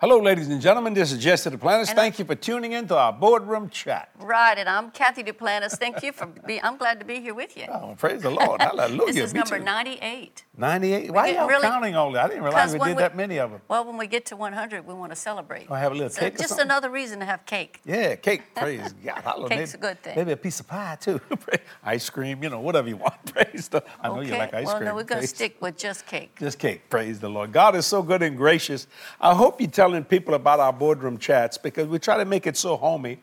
Hello, ladies and gentlemen. This is Jesse Duplantis. And Thank you for tuning in to our boardroom chat. Right, and I'm Cathy Duplantis. Thank you for being. I'm glad to be here with you. Oh, praise the Lord. Hallelujah. this is Me number too. 98. 98. Why are y'all really- counting all that? I didn't realize we did that many of them. Well, when we get to 100, we want to celebrate. Oh, have a little So cake Just another reason to have cake. Yeah, cake. Praise God. Hallelujah. Cake's a good thing. Maybe a piece of pie, too. Ice cream, you know, whatever you want. Praise the I know okay. you like ice well, cream. no, we're going to Praise- stick with just cake. Just cake. Praise the Lord. God is so good and gracious. I hope you're telling people about our boardroom chats because we try to make it so homey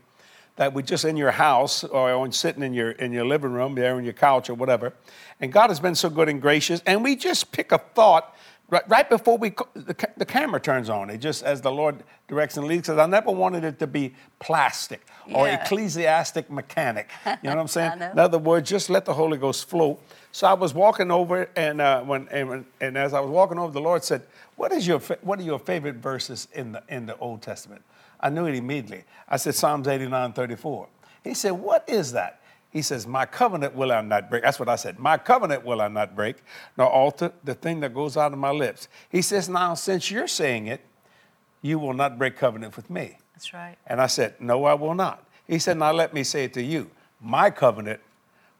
that we're just in your house or sitting in your in your living room, there on your couch or whatever. And God has been so good and gracious. And we just pick a thought right, right before we the, the camera turns on. It just as the Lord directs and leads. Because I never wanted it to be plastic or Yeah. ecclesiastic mechanic. You know what I'm saying? In other words, just let the Holy Ghost flow. So I was walking over, and uh, when and, and as I was walking over, the Lord said, "What is your what are your favorite verses in the in the Old Testament?" I knew it immediately. I said Psalms 89, 34. He said, "What is that?" He says, "My covenant will I not break." That's what I said. My covenant will I not break, nor alter the thing that goes out of my lips. He says, "Now since you're saying it, you will not break covenant with me." That's right. And I said, No, I will not. He said, Now let me say it to you. My covenant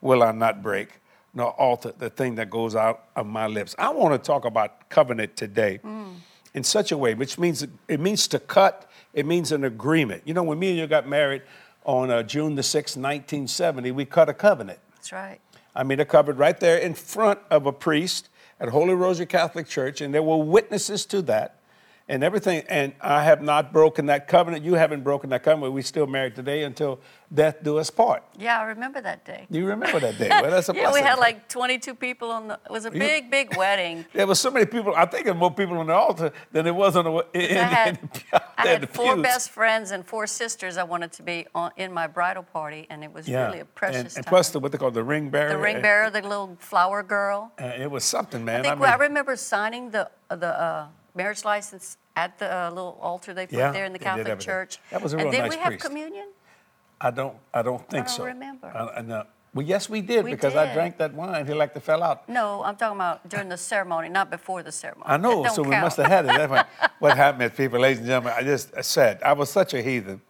will I not break, nor alter the thing that goes out of my lips. I want to talk about covenant today mm. in such a way, which means it means to cut, it means an agreement. You know, when me and you got married on uh, June the 6th, 1970, we cut a covenant. That's right. I mean, it covered right there in front of a priest at Holy Rosary Catholic Church, and there were witnesses to that and everything. And I have not broken that covenant. You haven't broken that covenant. We're still married today until death do us part. Yeah, I remember that day. You remember that day? Well, that's a Yeah, we had like 22 people on the. It was a big, big wedding. There was so many people. I think there were more people on the altar than there was on the. In, I had, in the, I in the had four pews. best friends and four sisters I wanted to be on, in my bridal party, and it was Yeah, really a precious and, and plus the what they call the ring bearer. the ring bearer, the little flower girl. Uh, it was something, man. I think mean, I remember signing the the uh, marriage license at the uh, little altar they put Yeah, there in the did Catholic. Church. That was a real and did nice we have priest. communion? I don't. I don't think don't so. remember. I, I. Well, yes, we did We because I drank that wine. He like to fell out. No, I'm talking about during the ceremony, not before the ceremony. I know, That so we must have had it. That's what happened is, people, ladies and gentlemen, I just I said I was such a heathen.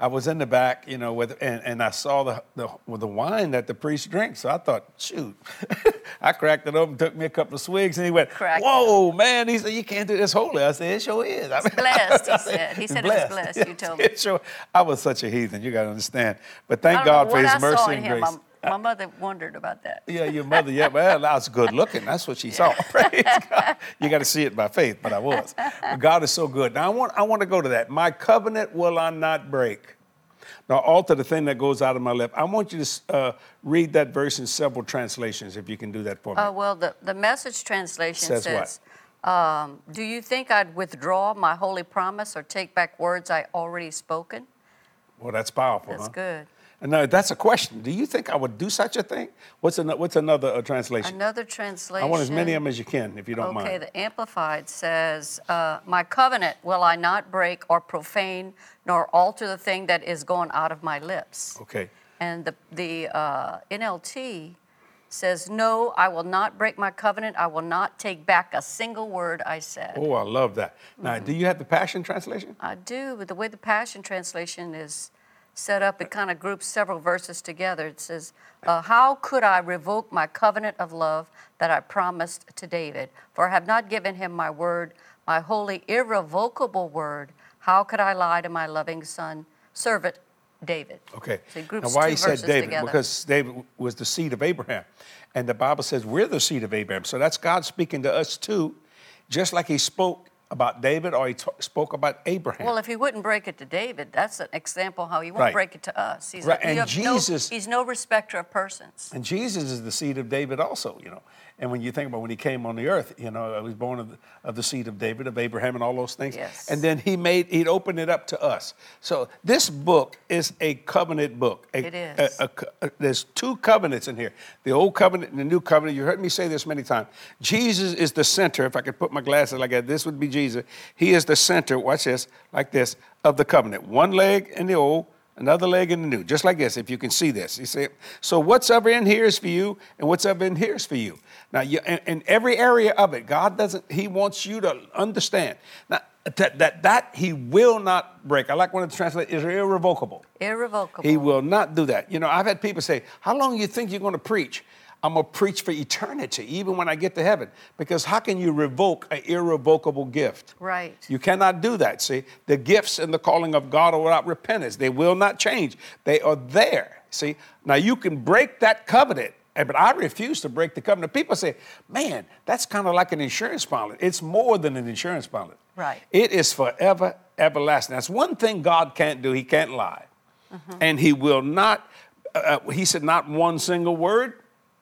I was in the back, you know, with and, and I saw the, the with the wine that the priest drinks. So I thought, shoot, I cracked it open, took me a couple of swigs, and he went, Cracked "Whoa, man!" He said, "You can't do this holy." I said, "It sure is." I mean, blessed, he said. He said it was blessed, you told me. It sure, I was such a heathen. You got to understand. But thank God for His mercy and grace. My, my mother wondered about that. Yeah, your mother, yeah, well, I was good looking. That's what she saw. Praise God. You got to see it by faith, but I was. But God is so good. Now, I want, I want to go to that. My covenant will I not break. Now, alter the thing that goes out of my lip. I want you to uh, read that verse in several translations, if you can do that for me. Uh, well, the, the message translation Says what? says, um, Do you think I'd withdraw my holy promise or take back words I already spoken? well, that's powerful, That's huh? good. And now, that's a question. Do you think I would do such a thing? What's, an, what's another uh, translation? Another translation. I want as many of them as you can, if you don't Okay, mind. Okay, the Amplified says, uh, My covenant will I not break or profane nor alter the thing that is going out of my lips. Okay. And the, the uh, NLT says, No, I will not break my covenant. I will not take back a single word I said. Oh, I love that. Now, Mm-hmm. do you have the Passion Translation? I do, but the way the Passion Translation is set up, it kind of groups several verses together. It says, uh, How could I revoke my covenant of love that I promised to David? For I have not given him my word, my holy, irrevocable word. How could I lie to my loving son, servant David? Okay. So he groups now, why he said David? together. Because David was the seed of Abraham. And the Bible says we're the seed of Abraham. So that's God speaking to us too, just like he spoke about David or he t- spoke about Abraham. Well, if he wouldn't break it to David, that's an example how he won't Right. break it to us. He's, Right, and have no- Jesus- he's no respecter of persons. and Jesus is the seed of David also, you know. And when you think about when he came on the earth, you know, he was born of the, of the seed of David, of Abraham, and all those things. Yes. And then he made, he'd open it up to us. So this book is a covenant book. A- It is. a- a there's two covenants in here the old covenant and the new covenant. You heard me say this many times. Jesus is the center. If I could put my glasses like that, this would be Jesus. He is the center, watch this, like this, of the covenant. One leg in the old, another leg in the new, just like this, if you can see this. You see, so what's ever in here is for you, and what's ever in here is for you. Now, you, in, in every area of it, God doesn't, He wants you to understand. Now, that, that, that he will not break. I like when it's translated, is irrevocable. Irrevocable. He will not do that. You know, I've had people say, How long do you think you're going to preach? I'm going to preach for eternity, even when I get to heaven. Because how can you revoke an irrevocable gift? Right. You cannot do that. See, the gifts and the calling of God are without repentance. They will not change. They are there. See, now you can break that covenant, but I refuse to break the covenant. People say, man, that's kind of like an insurance policy. It's more than an insurance policy. Right. It is forever, everlasting. That's one thing God can't do. He can't lie. And He will not, uh, He said, not one single word.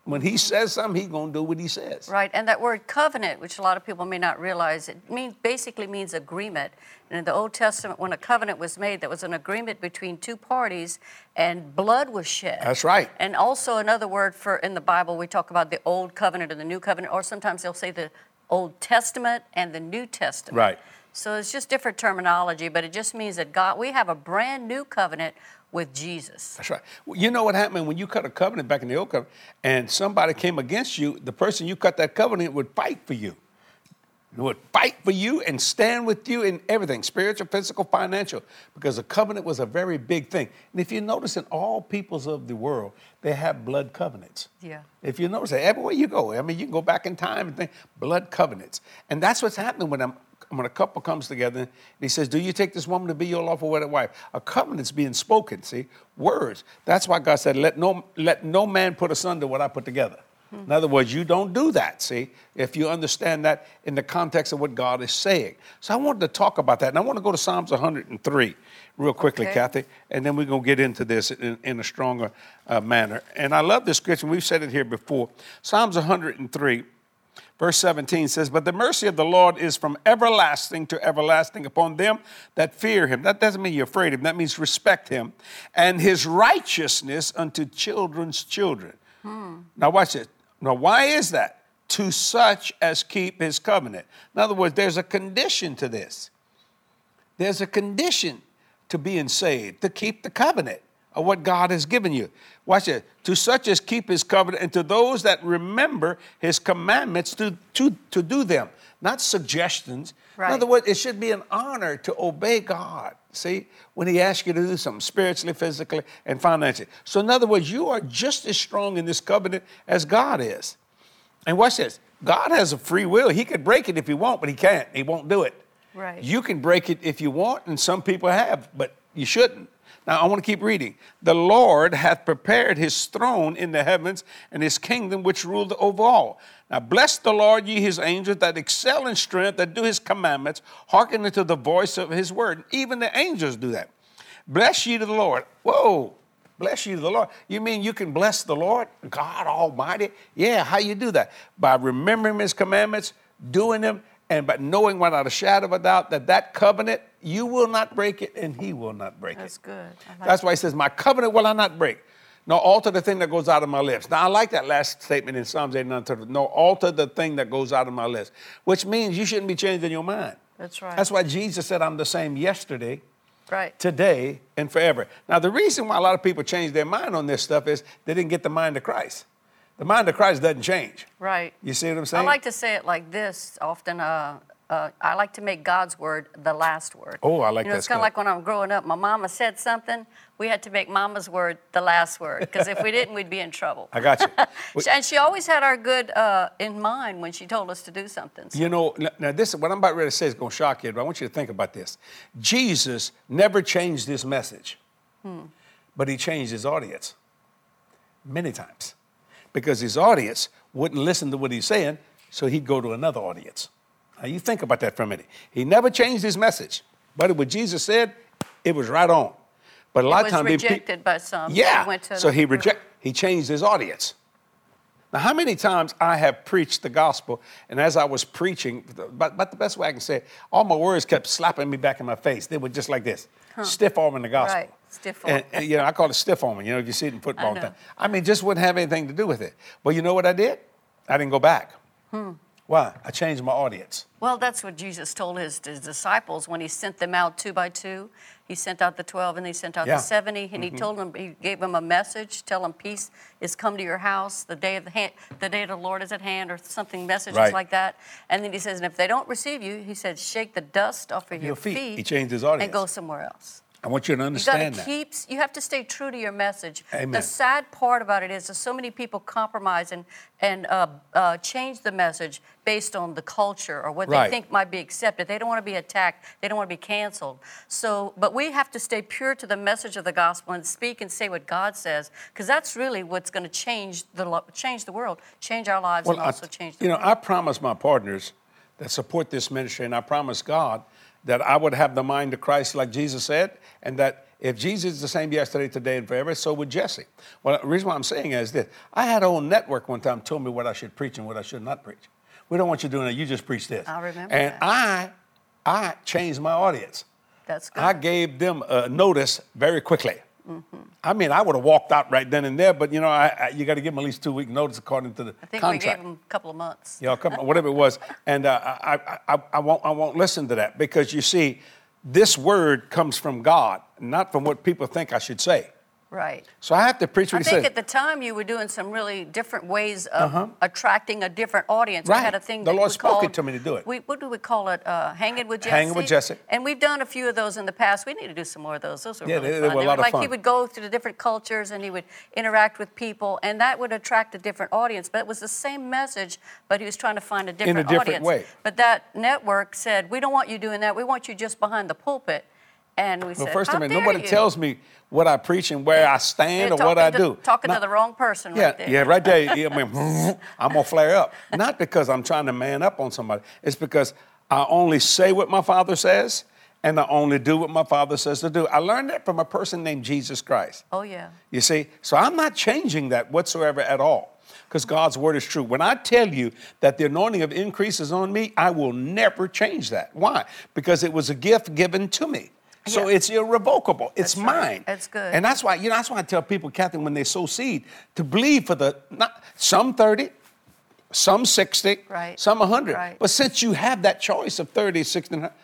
When He says something, He's going to do what He says. Right, and that word covenant, which a lot of people may not realize, it means basically means agreement. And in the Old Testament, when a covenant was made, that was an agreement between two parties, and blood was shed. That's right. And also another word for in the Bible, we talk about the Old Covenant and the New Covenant, or sometimes they'll say the Old Testament and the New Testament. Right. So it's just different terminology, but it just means that God, we have a brand new covenant with Jesus. That's right. Well, You know what happened when you cut a covenant back in the old covenant and somebody came against you, the person you cut that covenant would fight for you. Would fight for you and stand with you in everything spiritual, physical, financial, because a covenant was a very big thing. And if you notice in all peoples of the world, they have blood covenants. Yeah. If you notice that everywhere you go, I mean, you can go back in time and think blood covenants. And that's what's happening when, I'm, when a couple comes together and he says, Do you take this woman to be your lawful wedded wife? A covenant's being spoken, see? Words. That's why God said, Let no, let no man put asunder what I put together. In other words, you don't do that, see, if you understand that in the context of what God is saying. So I wanted to talk about that. And I want to go to Psalms 103 real quickly, Okay. Cathy, and then we're going to get into this in, in a stronger uh, manner. And I love this scripture. We've said it here before. Psalms 103, verse 17 says, But the mercy of the Lord is from everlasting to everlasting upon them that fear him. That doesn't mean you're afraid of him, that means respect him. And his righteousness unto children's children. Hmm. Now, watch this. Now, why is that? To such as keep his covenant. In other words, there's a condition to this. There's a condition to being saved, to keep the covenant of what God has given you. Watch it. To such as keep his covenant, and to those that remember his commandments to, to, to do them, not suggestions. In other words, it should be an honor to obey God. See, when He asks you to do something spiritually, physically, and financially. So, in other words, you are just as strong in this covenant as God is. And watch this God has a free will. He could break it if He want, but He can't. He won't do it. Right. You can break it if you want, and some people have, but you shouldn't. Now, I want to keep reading. The Lord hath prepared his throne in the heavens and his kingdom which ruleth over all. Now, bless the Lord, ye his angels that excel in strength, that do his commandments, hearken unto the voice of his word. Even the angels do that. Bless ye to the Lord. Whoa. Bless you the Lord. You mean you can bless the Lord, God Almighty? Yeah, how you do that? By remembering his commandments, doing them, and but knowing without a shadow of a doubt that that covenant, you will not break it and he will not break it. That's good. Like That's why he says, My covenant will I not break. Nor alter the thing that goes out of my lips. Now, I like that last statement in Psalms 89 30. Nor alter the thing that goes out of my lips, which means you shouldn't be changing your mind. That's right. That's why Jesus said, I'm the same yesterday, right. today, and forever. Now, the reason why a lot of people change their mind on this stuff is they didn't get the mind of Christ. The mind of Christ doesn't change. Right. You see what I'm saying? I like to say it like this often. Uh, uh, I like to make God's word the last word. Oh, I like you know, that It's kind of like when I'm growing up. My mama said something. We had to make mama's word the last word because if we didn't, we'd be in trouble. I got you. And she always had our good uh, in mind when she told us to do something. So- You know, now this is what I'm about ready to say is going to shock you, but I want you to think about this. Jesus never changed his message, but he changed his audience many times because his audience wouldn't listen to what he's saying, so he'd go to another audience. Now you think about that for a minute. He never changed his message, but what Jesus said, it was right on. But a lot of times, rejected by some. yeah. It went to so he reject he changed his audience. Now, how many times I have preached the gospel, and as I was preaching, but, but the best way I can say it, all my words kept slapping me back in my face. They were just like this, stiff arming the gospel. Right, stiff arm. And, and, you know, I call it stiff arming. You know, you see it in football. I. I mean, just wouldn't have anything to do with it. Well, you know what I did? I didn't go back. Hmm. Why? I changed my audience. Well, that's what Jesus told his, his disciples when he sent them out two by two. He sent out the 12 and he sent out Yeah. the 70 and he told them he gave them a message, tell them peace is come to your house, the day of the hand, the day of the Lord is at hand or something messages Right. like that. And then he says and if they don't receive you, he said shake the dust off of your, Your feet. He changed his audience. and go somewhere else. I want you to You understand to that. keep. You have to stay true to your message. Amen. The sad part about it is that so many people compromise and and uh, uh, change the message based on the culture or what Right. they think might be accepted. They don't want to be attacked. They don't want to be canceled. So, but we have to stay pure to the message of the gospel and speak and say what God says, because that's really what's going to change the change the world, change our lives, and I- also change the you know. I promise my partners that support this ministry, and I promise God that I would have the mind of Christ, like Jesus said, and that if Jesus is the same yesterday, today, and forever, so would Jesse. Well, the reason why I'm saying is this: I had a whole network one time told me what I should preach and what I should not preach. We don't want you doing that. You just preach this. I remember And that. I, I changed my audience. that's good. I gave them a notice very quickly. Mm-hmm. I mean, I would have walked out right then and there, but you know, I, I, you got to give them at least two week notice according to the contract. I think contract. we gave them a couple of months. know, come, whatever it was, and uh, I, I, I, I won't, I won't listen to that because you see, this word comes from God, not from what people think I should say. Right. So I have to preach I what he think at the time you were doing some really different ways of attracting a different audience. Uh-huh. Right. We had a thing The that Lord spoke it to me to do it. We, what do we call it? Uh, hanging with Jesse. Hanging with Jesse. And we've done a few of those in the past. We need to do some more of those. Those were Yeah, really they- they fun. were a lot of like he would go through the different cultures and he would interact with people, and that would attract a different audience. But it was the same message, but he was trying to find a different, in a different audience. way. But that network said, "We don't want you doing that. We want you just behind the pulpit." And we well, said, first of all, nobody you? tells me what I preach and where I stand You're or what I to- do. Talking Not- to the wrong person Yeah, right there. yeah, right there. yeah, I mean, I'm gonna flare up. Not because I'm trying to man up on somebody. It's because I only say what my father says, and I only do what my father says to do. I learned that from a person named Jesus Christ. Oh yeah. You see, so I'm not changing that whatsoever at all. Because God's word is true. When I tell you that the anointing of increase is on me, I will never change that. Why? Because it was a gift given to me. So Yeah. it's irrevocable. It's That's right. mine. That's good. And that's why, you know, that's why I tell people, Catherine, when they sow seed, to believe for the not some 30, some 60, Right. some 100. Right. But since you have that choice of 30, 60, and 100,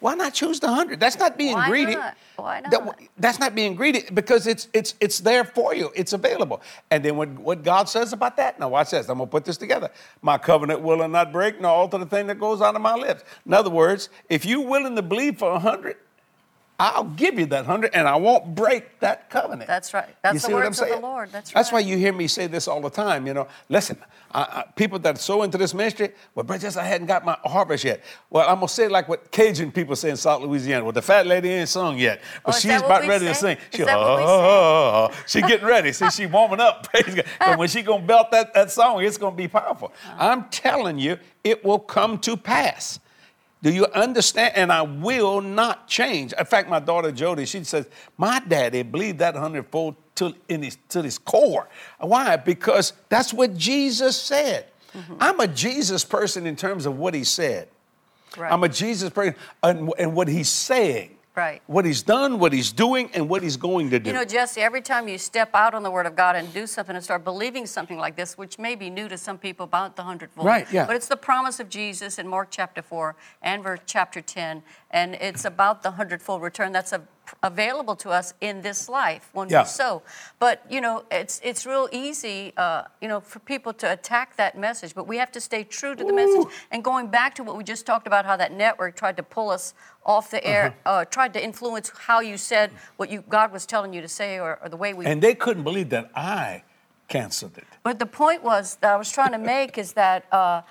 why not choose the 100? That's not being Why greedy. not? Why That- not? that's not being greedy because it's it's it's there for you. It's available. And then what, what God says about that? Now watch this. I'm gonna put this together. My covenant will I not break, nor alter the thing that goes out of my lips. In other words, if you're willing to believe for a hundred, I'll give you that hundred, and I won't break that covenant. That's right. That's You the see what words I'm of the? Lord. That's right. That's why you hear me say this all the time. You know, listen, I, I, people that are so into this ministry, well, but just I hadn't got my harvest yet. Well, I'm gonna say like what Cajun people say in South Louisiana. Well, the fat lady ain't sung yet, but Oh, she's about ready to say? sing. Is She, that what we oh, say? oh, she getting ready. See, she warming up. Praise God. But when she gonna belt that, that song, it's gonna be powerful. Uh-huh. I'm telling you, it will come to pass. Do you understand? And I will not change. In fact, my daughter Jodi, she says, my daddy believed that hundredfold to, in his, to his core. Why? Because that's what Jesus said. Mm-hmm. I'm a Jesus person in terms of what he said. Right. I'm a Jesus person and, and what he's saying. Right. What he's done, what he's doing, and what he's going to do. You know, Jesse, every time you step out on the Word of God and do something and start believing something like this, which may be new to some people about the hundredfold, Right, yeah. But it's the promise of Jesus in Mark chapter 4 and verse chapter 10, and it's about the hundredfold return that's a, available to us in this life when Yeah. we sow. But, you know, it's, it's real easy, uh, you know, for people to attack that message, but we have to stay true to the message. And going back to what we just talked about, how that network tried to pull us off the air, Uh-huh. uh, tried to influence how you said what you God was telling you to say, or, or the way we. and they couldn't believe that I canceled it. but the point was that I was trying to make is that uh,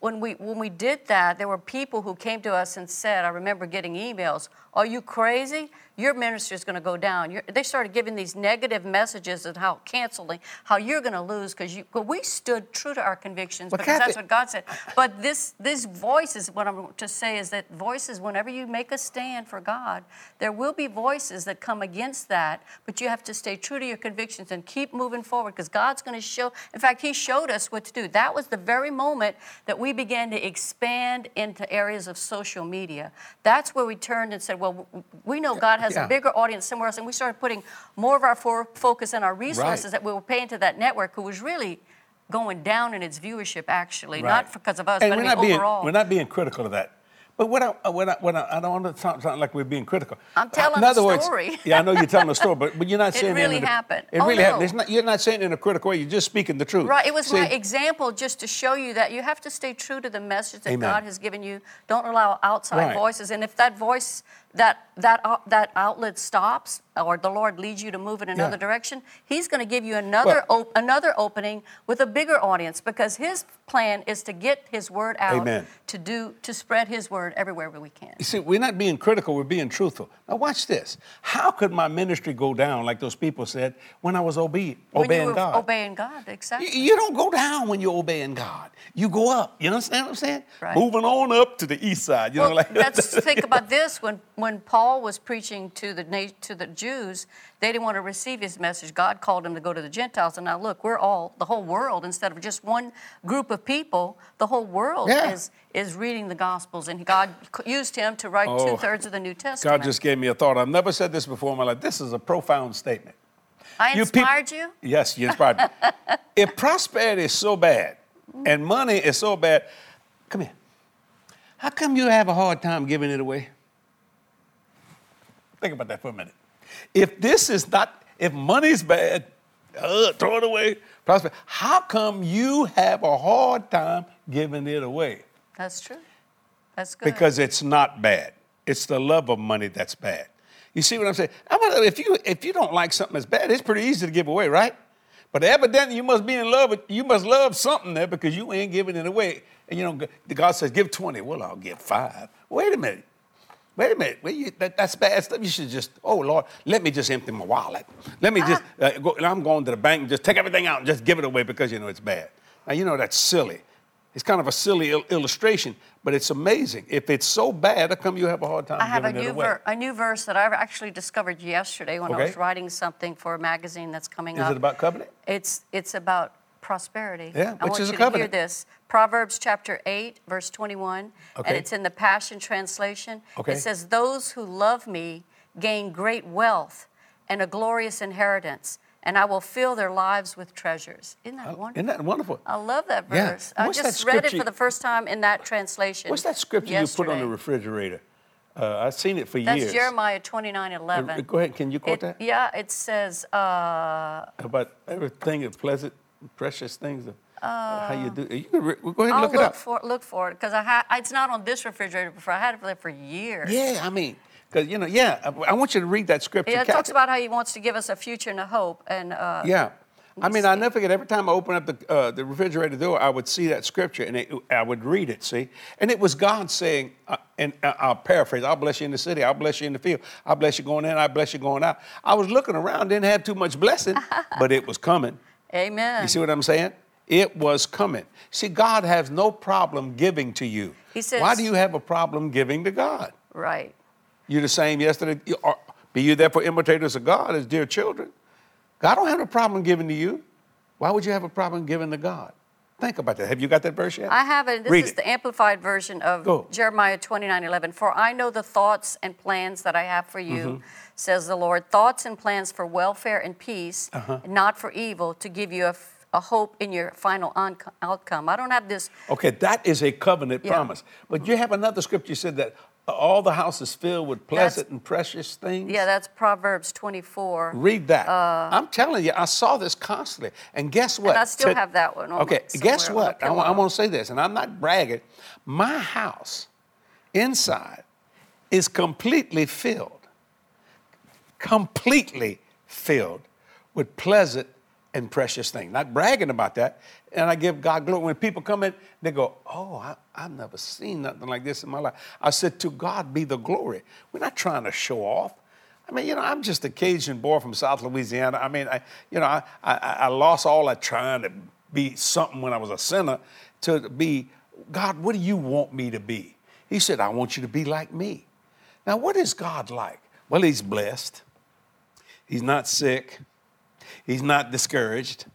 when we when we did that, there were people who came to us and said, I remember getting emails. Are you crazy? Your ministry is going to go down. You're, they started giving these negative messages of how canceling, how you're going to lose because you. But we stood true to our convictions Well, because that's what God said. But this this voice is what I'm to say is that voices. Whenever you make a stand for God, there will be voices that come against that. But you have to stay true to your convictions and keep moving forward because God's going to show. In fact, He showed us what to do. That was the very moment that we began to expand into areas of social media. That's where we turned and said, "Well, we know God has Yeah. a bigger audience somewhere else," and we started putting more of our for- focus and our resources Right. that we were paying to that network, who was really going down in its viewership, actually, Right. not because of us, And but we're mean not being overall. we're not being critical of that. But what I, what I, what I, I don't want to sound, sound like we're being critical. I'm uh, telling in a other words, story. yeah, I know you're telling a story, but, but you're not saying It really happened. It Oh, really happened. It's not, you're not saying it in a critical way. You're just speaking the truth. Right, it was See, my example just to show you that you have to stay true to the message that Amen. God has given you. Don't allow outside Right. voices. And if that voice, that that out- that outlet stops, or the Lord leads you to move in another direction, He's going to give you another Well- op- another opening with a bigger audience because His plan is to get His word out, Amen. to do to spread His word everywhere we can. You see, we're not being critical, we're being truthful. Now, watch this. How could my ministry go down, like those people said, when I was obe- When obeying you God? obeying God, You- exactly. You don't go down when you're obeying God. You go up. You understand what I'm saying? Right. Moving on up to the east side. You know, Well, like let's think about this. When, when Paul was preaching to the, to the Jews, they didn't want to receive his message. God called him to go to the Gentiles. And now, look, we're all, the whole world, instead of just one group of people, the whole world Yeah. is, is reading the Gospels. And God used him to write Oh, two thirds of the New Testament. God just gave me a thought. I've never said this before in my life. This is a profound statement. I You inspired you? Yes, you inspired me. if prosperity is so bad and money is so bad, come here. How come you have a hard time giving it away? Think about that for a minute. If this is not, if money's bad, uh, throw it away. Prosper. How come you have a hard time giving it away? That's true. That's good. Because it's not bad. It's the love of money that's bad. You see what I'm saying? If you if you don't like something that's bad, it's pretty easy to give away, right? But evidently you must be in love with you must love something there because you ain't giving it away. And you know, God says, give 20. Well, I'll give five. Wait a minute. Wait a minute. Well, you, that, that's bad stuff. You should just, oh Lord, let me just empty my wallet. Let me just, uh, go, and I'm going to the bank and just take everything out and just give it away because you know it's bad. Now you know that's silly. It's kind of a silly il- illustration, but it's amazing. If it's so bad, how come you have a hard time I have a giving it new, away? ver- a new verse that I actually discovered yesterday when I was writing something for a magazine that's coming Is up. it about covenant? It's it's about prosperity. Yeah, I which want is a you to hear covenant. this. Proverbs chapter 8, verse 21, Okay. and it's in the Passion Translation. Okay. It says, Those who love me gain great wealth and a glorious inheritance, and I will fill their lives with treasures. Isn't that wonderful? Oh, Isn't that wonderful? I love that Yeah. verse. I What's that just read it for the first time in that translation. What's that scripture you put on the refrigerator? Uh, I've seen it for That's years. That's Jeremiah 29, 11. Go ahead. Can you quote It- that? Yeah, it says, uh, About everything is pleasant, precious things. Of, how you do? You can re- go ahead and I'll look, look, it up. for look for it because I ha- it's not on this refrigerator before. I had it there for years. Yeah, I mean, because you know, yeah. I, I want you to read that scripture. Yeah, it talks about how he wants to give us a future and a hope. And uh, Yeah. I mean, I never forget. Every time I open up the, uh, the refrigerator door, I would see that scripture and it, I would read it. See, and it was God saying, uh, and uh, I'll paraphrase: "I'll bless you in the city, I'll bless you in the field, I'll bless you going in, I'll bless you going out." I was looking around, didn't have too much blessing, but it was coming. Amen. You see what I'm saying? It was coming. See, God has no problem giving to you. He says- Why do you have a problem giving to God? right. You're the same yesterday. You are- Be you therefore imitators of God as dear children. God don't have a problem giving to you. Why would you have a problem giving to God? Think about that. Have you got that verse yet? I have it. This Read is it. the amplified version of Go. Jeremiah 29 11. For I know the thoughts and plans that I have for you, Mm-hmm. says the Lord. Thoughts and plans for welfare and peace, Uh-huh. not for evil, to give you a, a hope in your final on- outcome. I don't have this. Okay, that is a covenant Yeah. promise. But you have another scripture said that all the house is filled with pleasant and precious things. Yeah, that's Proverbs 24. Read that. I'm telling you, I saw this constantly. And guess what? Uh, I still To- have that one on Okay, guess what? I, I want to say this, and I'm not bragging. My house inside is completely filled, completely filled with pleasant and precious thing. Not bragging about that. And I give God glory. When people come in, they go, Oh, I, I've never seen nothing like this in my life. I said, To God be the glory. We're not trying to show off. I mean, you know, I'm just a Cajun boy from South Louisiana. I mean, I, you know, I, I, I lost all that trying to be something when I was a sinner to be, God, what do you want me to be? He said, I want you to be like me. Now, what is God like? Well, He's blessed. He's not sick. He's not discouraged.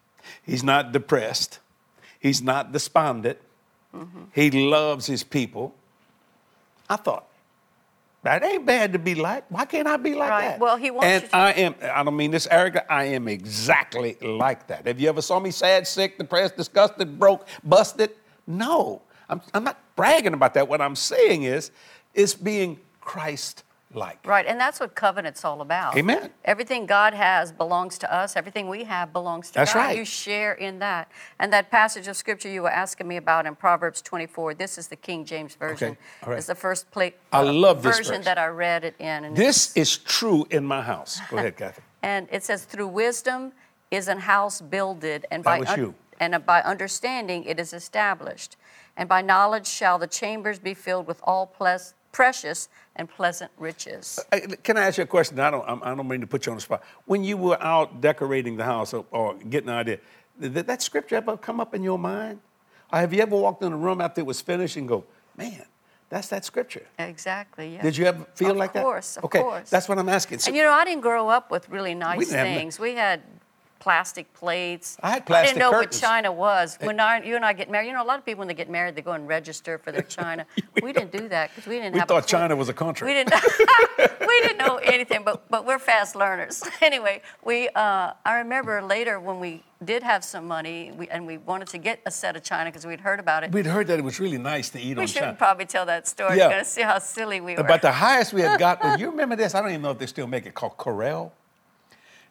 He's not depressed. He's not despondent. He loves his people. I thought, That ain't bad to be like. Why can't I be like Right. that? Well, he wants and I am. I don't mean this arrogant. I am exactly like that. Have you ever saw me sad, sick, depressed, disgusted, broke, busted? No, I'm, I'm not bragging about that. What I'm saying is, it's being Christ-like. Right, and that's what covenant's all about. Amen. Everything God has belongs to us. Everything we have belongs to That's God. right. You share in that. And that passage of scripture you were asking me about in Proverbs 24, this is the King James Version. Okay, all right. It's the first pla- I uh, love this version verse. that I read it in. And, This is true in my house. Go ahead, Cathy. and it says, through wisdom is an house builded, and That by you. and by understanding it is established. And by knowledge shall the chambers be filled with all ples- precious and pleasant riches. Uh, hey, Can I ask you a question? I don't, I'm- don't mean to put you on the spot. When you were out decorating the house or, or getting an idea, did that scripture ever come up in your mind? Or have you ever walked in a room after it was finished and go, man, that's that scripture? Exactly, yeah. Did you ever feel Of like that? Of course, of okay, course. that's what I'm asking. So- And you know, I didn't grow up with really nice have things. We had plastic plates. I had plastic I didn't know curtains. what China was. When I, you and I get married, you know, a lot of people when they get married, they go and register for their China. we didn't do that because we didn't we have. a thought. China was a country. We didn't. we didn't know anything, but but we're fast learners. anyway, we. Uh, I remember later when we did have some money, we, and we wanted to get a set of China because we'd heard about it. We'd heard that it was really nice to eat we on china. We should probably tell that story. Yeah. You're see how silly we were. But the highest we had got, you remember this? I don't even know if they still make it called Corelle.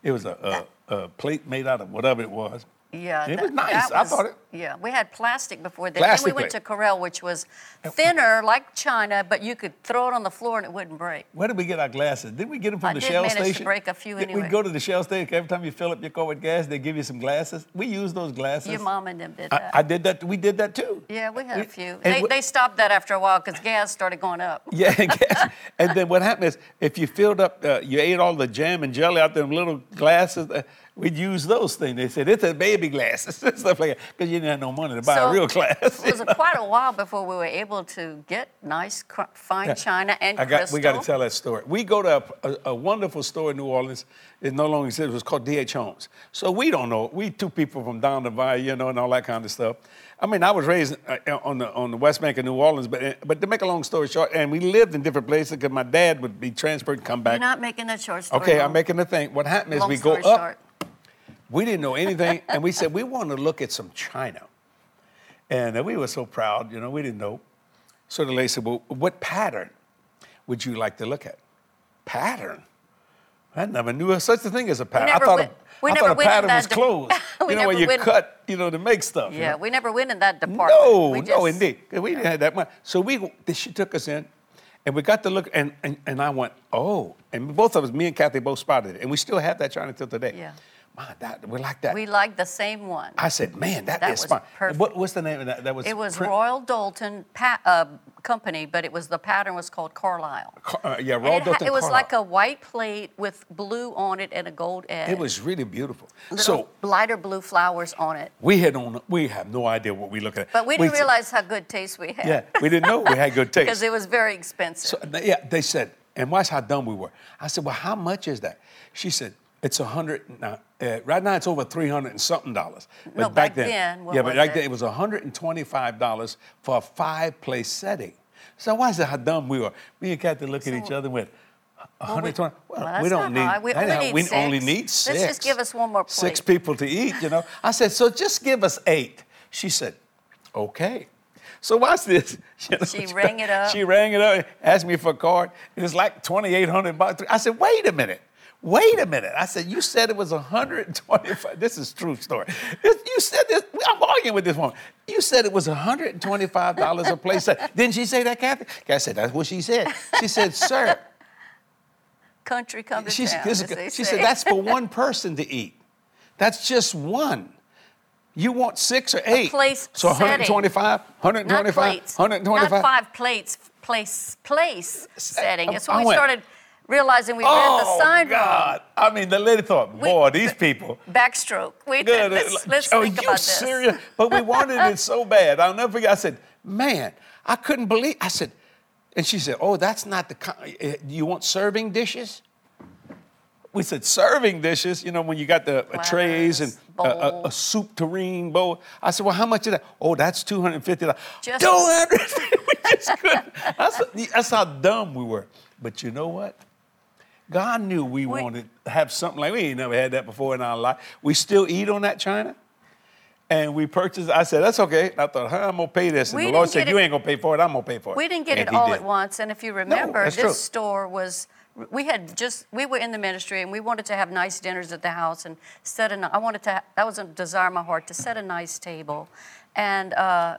It was a, a, a plate made out of whatever it was. Yeah, It that- was nice. that I thought it- Yeah, we had plastic before that. Plastic then we went to. Corelle, which was thinner, like China, but you could throw it on the floor and it wouldn't break. Where did we get our glasses? Did we get them from I the did Shell manage to station? break a few anyway. We go to the Shell station. Every time you fill up your car with gas, they give you some glasses. We use those glasses. Your mom and them did that. I did that. We did that too. yeah, we had a few. They, we- they stopped that after a while because gas started going up. Yeah, and gas. and then what happened is, if you filled up, uh, you ate all the jam and jelly out them little glasses. Uh, we'd use those things. They said it's a baby glasses and stuff like that because you didn't have no money to buy So, a real class. It was a, quite a while before we were able to get nice, cr- fine china and I got, crystal. we got to tell that story. We go to a, a, a wonderful store in New Orleans. It no longer exists. It was called D.H. Holmes. So we don't know. We two people from down the valley, you know, and all that kind of stuff. I mean, I was raised uh, on the on the West Bank of New Orleans, but uh, but to make a long story short, and we lived in different places because my dad would be transferred and come back. You're not making that short story. okay, I'm making the thing. What happened is Long we go up. short. We didn't know anything, and we said we want to look at some china, and we were so proud, you know, we didn't know. So the lady said, "Well, what pattern would you like to look at?" Pattern. I never knew such a thing as a pattern. I thought, went- a, we I never thought a pattern was de- clothes. You know, where you went- cut, you know, to make stuff. you Yeah, know? we never win in that department. No, We no, just- indeed. We didn't have that much. So we, she took us in, and we got to look, and, and, and I went, oh, and both of us, me and Cathy, both spotted it, and we still have that china till today. Yeah. My, that, we like that. We liked the same one. I said, man, that That is was fine. perfect. What, what's the name of that? That was It was print- Royal Doulton pa- uh, Company, but it was the pattern was called Carlisle. Car- uh, yeah, Royal it, ha- Dalton it was Carlisle. like a white plate with blue on it and a gold edge. It was really beautiful. Little So lighter blue flowers on it. we had on. We have no idea what we look at. But we didn't said- realize how good taste we had. Yeah, we didn't know we had good taste. Because it was very expensive. So, yeah, they said, and watch how dumb we were. I said, well, how much is that? She said, it's a hundred. Uh, right now, it's over three hundred and something dollars. But No, back then, what yeah, but back it? then it was hundred and twenty-five dollars for a five-place setting. So why is it how dumb we were. Me and Cathy look at each other and went, Well, 120. Well, well, we don't need. high. We only need we six. only need Let's just give us one more Six people to eat. You know. I said, so just give us eight. She said, okay. So watch this. You know, She rang it up. She rang it up, asked me for a card. It was like 2,800 bucks. I said, wait a minute. Wait a minute. I said, you said it was 125. This is true story. This- You said this. I'm arguing with this woman. You said it was $125 a place. Didn't she say that, Cathy? Cathy said, that's what she said. She said, sir, Country come she, town, this she said, that's for one person to eat. That's just one. You want six or eight. place so setting. 125, Not 125, plates. 125. Not five plates, place, place setting. That's when I we went, started realizing we read Oh, the sign God. I mean, the lady thought, boy, these people. Backstroke. We Good. let's, let's oh, think you about serious? this. But we wanted it so bad. I'll never forget. I said, man, I couldn't believe. I said, and she said, oh, that's not the. kind. eh, You want serving dishes? We said serving dishes. You know when you got the uh, trays and a, a, a soup tureen bowl. I said, well, how much is that? Oh, that's two hundred and fifty dollars. Just- Two hundred. we just couldn't. That's, that's how dumb we were. But you know what? God knew we, We- wanted to have something like we ain't never had that before in our life. We still eat on that china. And we purchased, I said, that's okay. I thought, huh, I'm gonna pay this. And We the Lord said, get You it- ain't gonna pay for it, I'm gonna pay for it. We didn't get And it all did. at once. And if you remember, that's this true. store was, we had just, we were in the ministry and we wanted to have nice dinners at the house and set a, I wanted to, that was a desire of my heart to set a nice table and uh,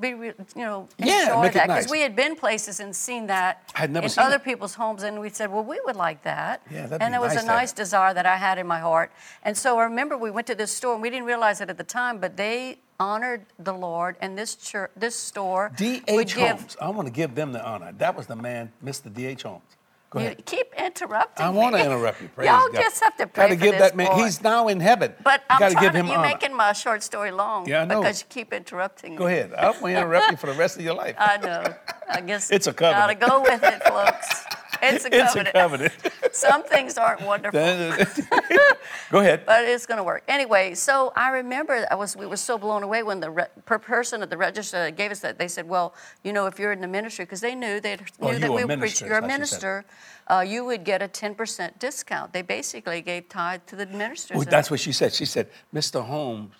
be, you know, Yeah, enjoy that. Because nice. we had been places and seen that in seen other it. people's homes and we said, well, we would like that. Yeah, that'd and be it was nice a nice desire that I had in my heart. And so I remember we went to this store and we didn't realize it at the time, but they honored the Lord and this church, this store would D.H. give Holmes. I want to give them the honor. That was the man, Mr. D.H. Holmes. Go You keep interrupting I want to interrupt you. Praise Y'all God. just have to pray Gotta for give this that man. boy. He's now in heaven. But I'm gotta give him you're honor. making my short story long Yeah, I know. because you keep interrupting me. Go me. ahead. I'm going to interrupt you for the rest of your life. I know. I guess It's a covenant. Gotta go with it, folks. It's a it's covenant. a covenant. Some things aren't wonderful. Go ahead. but it's going to work anyway. So I remember I was we were so blown away when the re, per person at the register gave us that. They said, "Well, you know, if you're in the ministry, because they knew they Oh, knew that we were preach- you're a is what she said. minister, uh, you would get a 10% discount. They basically gave tithe to the ministers. Well, that's what she said. She said, Mr. Holmes,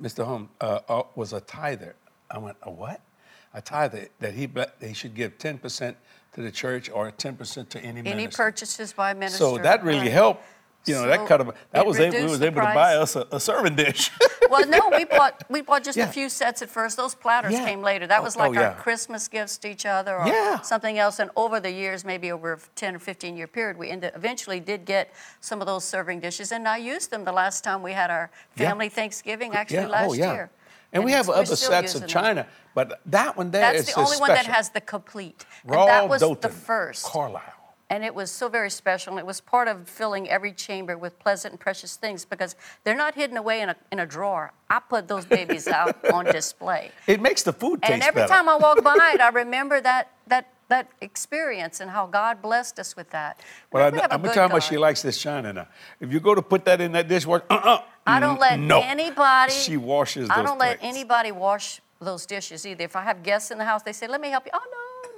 Mr. Holmes uh, uh, was a tither. I went, a what? A tither that he he should give 10% to the church or 10% to any, any minister. purchases by minister. So that really Right. helped. You know, So that kind of That was able, we was able to buy us a, a serving dish. Well, no, we bought we bought just Yeah. a few sets at first. Those platters Yeah. came later. That Oh, was oh, like oh, our. Christmas gifts to each other or Yeah. something else. And over the years, maybe over a 10 or 15 year period, we ended, eventually did get some of those serving dishes. And I used them the last time we had our Yeah. family Thanksgiving, actually yeah. last oh, yeah. year. And, we have other sets of them. china, but that one there That's is the only one that has the complete. Raw and that was the first. Carlisle. And it was so very special. And it was part of filling every chamber with pleasant and precious things because they're not hidden away in a, in a drawer. I put those babies out on display. It makes the food taste better. And every better. time I walk by it, I remember that, that, that experience and how God blessed us with that. Well, We have a I, am good telling how much she likes this china now. If you go to put that in that dishwasher, uh-uh. I don't let no. anybody. She washes I don't let anybody wash those dishes either. If I have guests in the house, they say, "Let me help you." Oh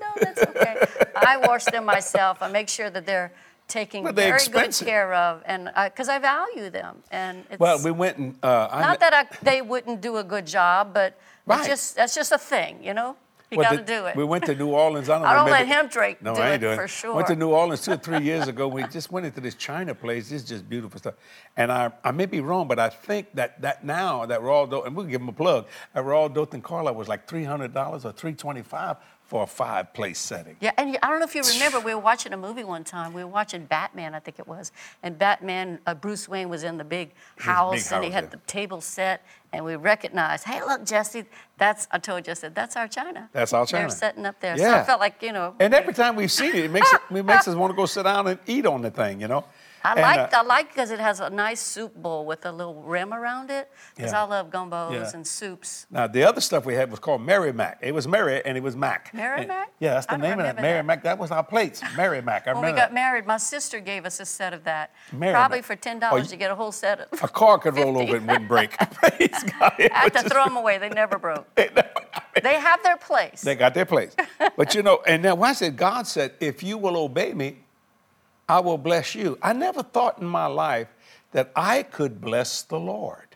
no, no, that's okay. I wash them myself. I make sure that they're taking But they're very expensive. good care of, and because I, value them. And it's Well, we went and uh, I not that I, they wouldn't do a good job, but Right. it's just that's just a thing, you know. You got to do it. We went to New Orleans. I don't, I don't let remember- him drink- No, do I it ain't doing for sure. Went to New Orleans two or three years ago. We just went into this China place. It's just beautiful stuff. And I, I may be wrong, but I think that that now that Royal Doulton, and we'll give them a plug. At Royal Doulton Carlisle was like three hundred dollars or three twenty five for a five place setting. Yeah, and I don't know if you remember, we were watching a movie one time. We were watching Batman, I think it was, and Batman, uh, Bruce Wayne was in the big house, and he had yeah. the table set, and we recognized, hey, look, Jesse, that's. I told you, I said, that's our China. That's our China. They're setting up there. So Yeah. I felt like, you know, And every time we've seen it, it makes it, it makes us want to go sit down and eat on the thing, you know. I And, like uh, I like because it has a nice soup bowl with a little rim around it. Because Yeah. I love gumbos Yeah. and soups. Now the other stuff we had was called Mary Mac. It was Mary and it was Mac. Mac? Yeah, that's the I name of it. remember Mary that. Mac. That was our plates. Mary Mac. I When we got that. married, my sister gave us a set of that. Mary Probably for ten dollars, you- you get a whole set of. A car could roll 50. over and wouldn't break. Praise God. I had to throw them away. They never broke. they have their place. They got their place. But you know, and then I said, God said, if you will obey me, I will bless you. I never thought in my life that I could bless the Lord.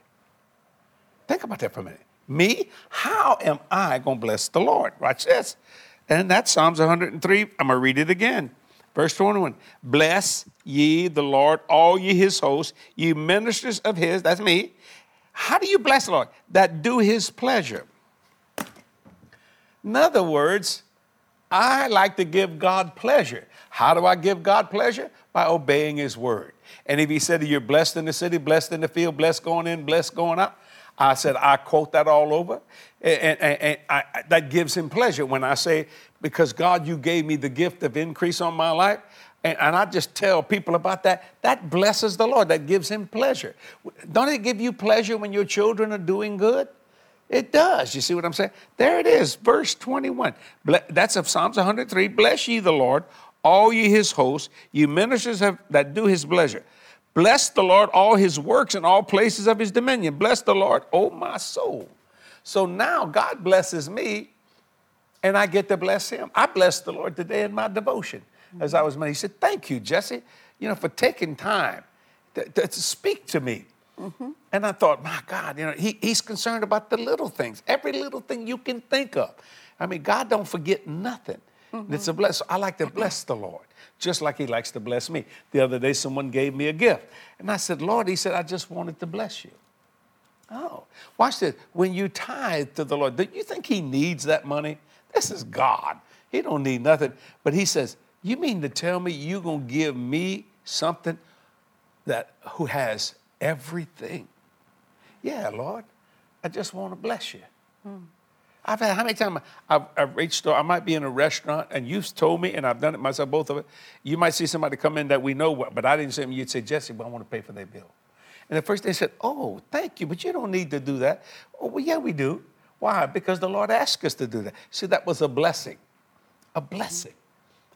Think about that for a minute. Me? How am I going to bless the Lord? Watch this. And that's Psalms 103. I'm going to read it again. Verse 21 Bless ye the Lord, all ye his hosts, ye ministers of his, that's me. How do you bless the Lord? That do his pleasure. In other words, I like to give God pleasure. How do I give God pleasure? By obeying His word. And if He said, You're blessed in the city, blessed in the field, blessed going in, blessed going out, I said, I quote that all over. And, and- and I, that gives Him pleasure when I say, Because God, you gave me the gift of increase on my life. And, and I just tell people about that. That blesses the Lord. That gives Him pleasure. Don't it give you pleasure when your children are doing good? It does. You see what I'm saying? There it is, verse 21. That's of Psalms 103. Bless ye the Lord, all ye his hosts, ye ministers have, that do his pleasure. Bless the Lord, all his works and all places of his dominion. Bless the Lord, O my soul. So now God blesses me, and I get to bless him. I bless the Lord today in my devotion. as I was married. He said, Thank you, Jesse, you know, for taking time to, to, to speak to me. Mm-hmm. And I thought, my God, you know, he, he's concerned about the little things, every little thing you can think of. I mean, God don't forget nothing. And It's a bless. I like to bless the Lord, just like He likes to bless me. The other day, someone gave me a gift, and I said, Lord, He said, I just wanted to bless you. Oh, watch this. When you tithe to the Lord, do you think He needs that money? This is God. He don't need nothing. But He says, you mean to tell me you're gonna give me something that who has everything? Yeah, Lord. I just want to bless you. Hmm. I've had how many times I've, I've reached I might be in a restaurant and you've told me, and I've done it myself, both of it. You might see somebody come in that we know, but I didn't say, you'd say, Jesse, but I want to pay for their bill. And at first they said, Oh, thank you, but you don't need to do that. Oh, well, yeah, we do. Why? Because the Lord asked us to do that. See, that was a blessing. A blessing.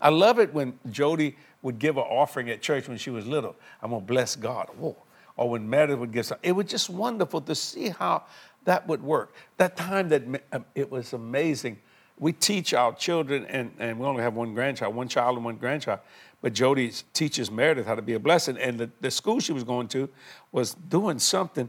I love it when Jodi would give an offering at church when she was little. I'm gonna bless God. Whoa. Or when Meredith would give something. It was just wonderful to see how that would work. That time that um, it was amazing. We teach our children, and, and we only have one grandchild, one child and one grandchild. But Jodi teaches Meredith how to be a blessing. And the, the school she was going to was doing something,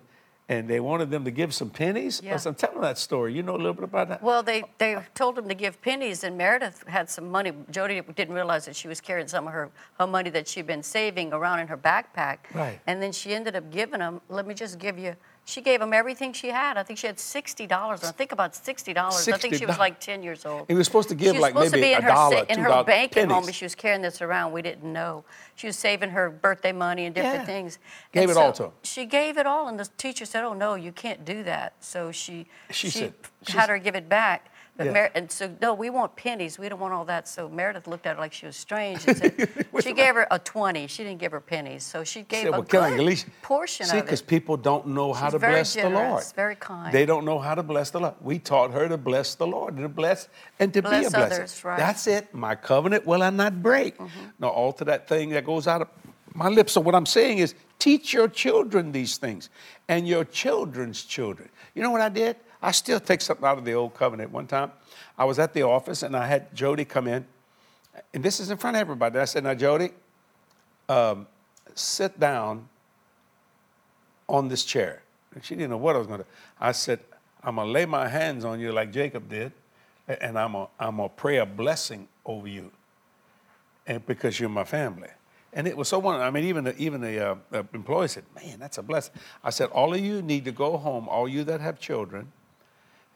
and they wanted them to give some pennies. Yeah. So tell them that story. You know a little bit about that? Well, they, they told them to give pennies, and Meredith had some money. Jodi didn't realize that she was carrying some of her, her money that she'd been saving around in her backpack. Right. And then she ended up giving them, let me just give you, she gave him everything she had. I think she had $60. And I think about $60. I think she was like 10 years old. He was supposed to give She was like supposed maybe to be in a her, dollar, in her dollars, bank at home, but she was carrying this around. We didn't know. She was saving her birthday money and different Yeah. things. Gave And it all to him. She gave it all, and the teacher said, "Oh no, you can't do that." So she She said- had her give it back. But Yeah. Mer- and so no, we want pennies. We don't want all that. So Meredith looked at her like she was strange and said she gave her a twenty. She didn't give her pennies. So she gave said, a well, good least portion see? of Because people don't know how She's to bless the Lord. generous, very kind. They don't know how to bless the Lord. We taught her to bless the Lord, to bless and to be Bless a blessing. others, right. That's it. My covenant will I not break. Mm-hmm. Now alter that thing that goes out of my lips. So what I'm saying is, teach your children these things, and your children's children. You know what I did? I still take something out of the old covenant. One time, I was at the office and I had Jodi come in, and this is in front of everybody. I said, "Now, Jodi, um, sit down on this chair. And she didn't know what I was going to do. I said, I'm going to lay my hands on you like Jacob did, and I'm going I'm to pray a blessing over you and because you're my family. And it was so wonderful. I mean, even the, even the uh, employee said, man, that's a blessing. I said, all of you need to go home, all you that have children,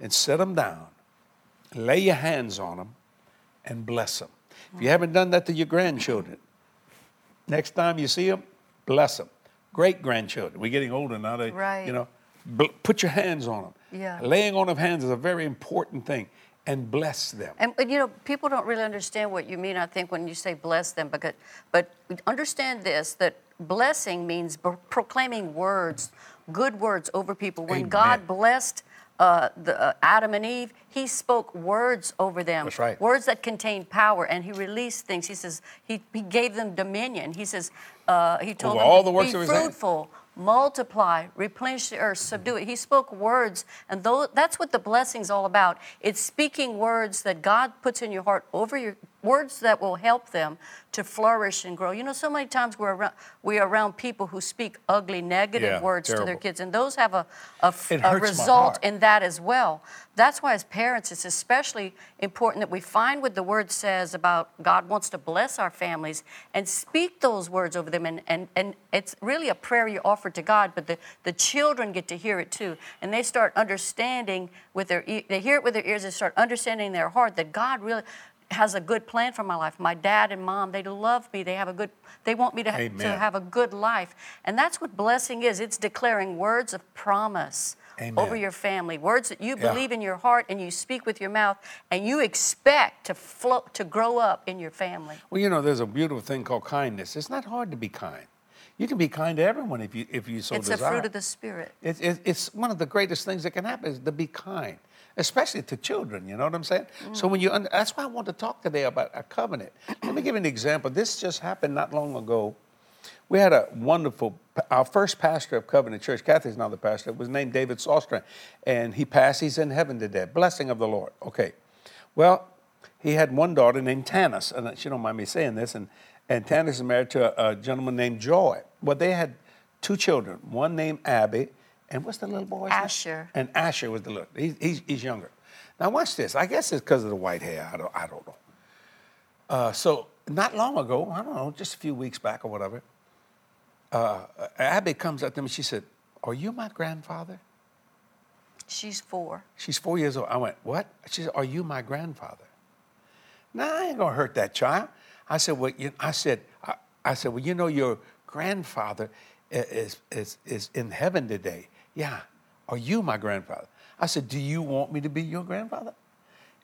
and sit them down, lay your hands on them, and bless them. If you haven't done that to your grandchildren, Next time you see them, bless them. Great grandchildren. We're getting older now. They, Right. You know, bl- put your hands on them. Yeah. Laying on of hands is a very important thing, and bless them. And, you know, people don't really understand what you mean. I think when you say bless them, because but understand this: that blessing means pro- proclaiming words, good words over people. When Amen. God blessed uh, the, uh, Adam and Eve, He spoke words over them. That's right. Words that contained power, and He released things. He says He, he gave them dominion. He says uh, He told Over them all the works be of His hand." fruitful multiply, replenish the earth, subdue it. He spoke words, and tho- that's what the blessing's all about. It's speaking words that God puts in your heart over your words that will help them to flourish and grow. You know, so many times we're around, we're around people who speak ugly, negative Yeah, words to their kids, and those have a, a a result in that as well. That's why, as parents, it's especially important that we find what the word says about God wants to bless our families and speak those words over them. And, and, and it's really a prayer you offer to God, but the, the children get to hear it too. And they start understanding with their, they hear it with their ears, they start understanding in their heart that God really has a good plan for my life. My dad and mom, they love me. They have a good, they want me to, to have a good life. And that's what blessing is. It's declaring words of promise Amen. over your family, words that you Yeah. believe in your heart and you speak with your mouth, and you expect to flow, to grow up in your family. Well, you know, there's a beautiful thing called kindness. It's not hard to be kind. You can be kind to everyone if you if you so it's desire. It's a fruit of the spirit. It's, it's, it's one of the greatest things that can happen is to be kind, especially to children. You know what I'm saying? So when you, that's why I want to talk today about a covenant. Let me give you an example. This just happened not long ago. We had a wonderful, our first pastor of Covenant Church, Cathy's now the pastor, was named David Sawstrand, and he passed. He's in heaven today. Blessing of the Lord. Okay. Well, he had one daughter named Tanis, and she don't mind me saying this, and, and Tanis is married to a, a gentleman named Joy. Well, they had two children, one named Abby, and what's the little boy's name? Asher. And Asher was the little, he's, he's, he's younger. Now watch this. I guess it's because of the white hair. I don't, I don't know. Uh, so not long ago, I don't know, just a few weeks back or whatever, uh, Abby comes up to me. She said, "Are you my grandfather?" She's four. She's four years old. I went, "What?" She said, "Are you my grandfather?" Now I ain't gonna hurt that child. I said, "Well," you, I said, I, I said, "Well, you know, your grandfather is is is in heaven today." Yeah. Are you my grandfather? I said, "Do you want me to be your grandfather?"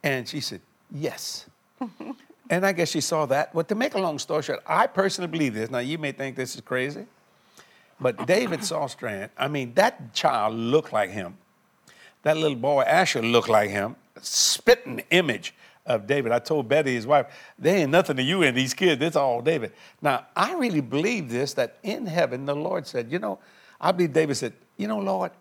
And she said, "Yes." and I guess she saw that. But to make a long story short, I personally believe this. Now you may think this is crazy, but David Sawstrand, I mean, that child looked like him. That little boy Asher looked like him, spitting image of David. I told Betty, his wife, there ain't nothing to you and these kids. It's all David. Now, I really believe this that in heaven, the Lord said, you know, I believe David said, you know, Lord,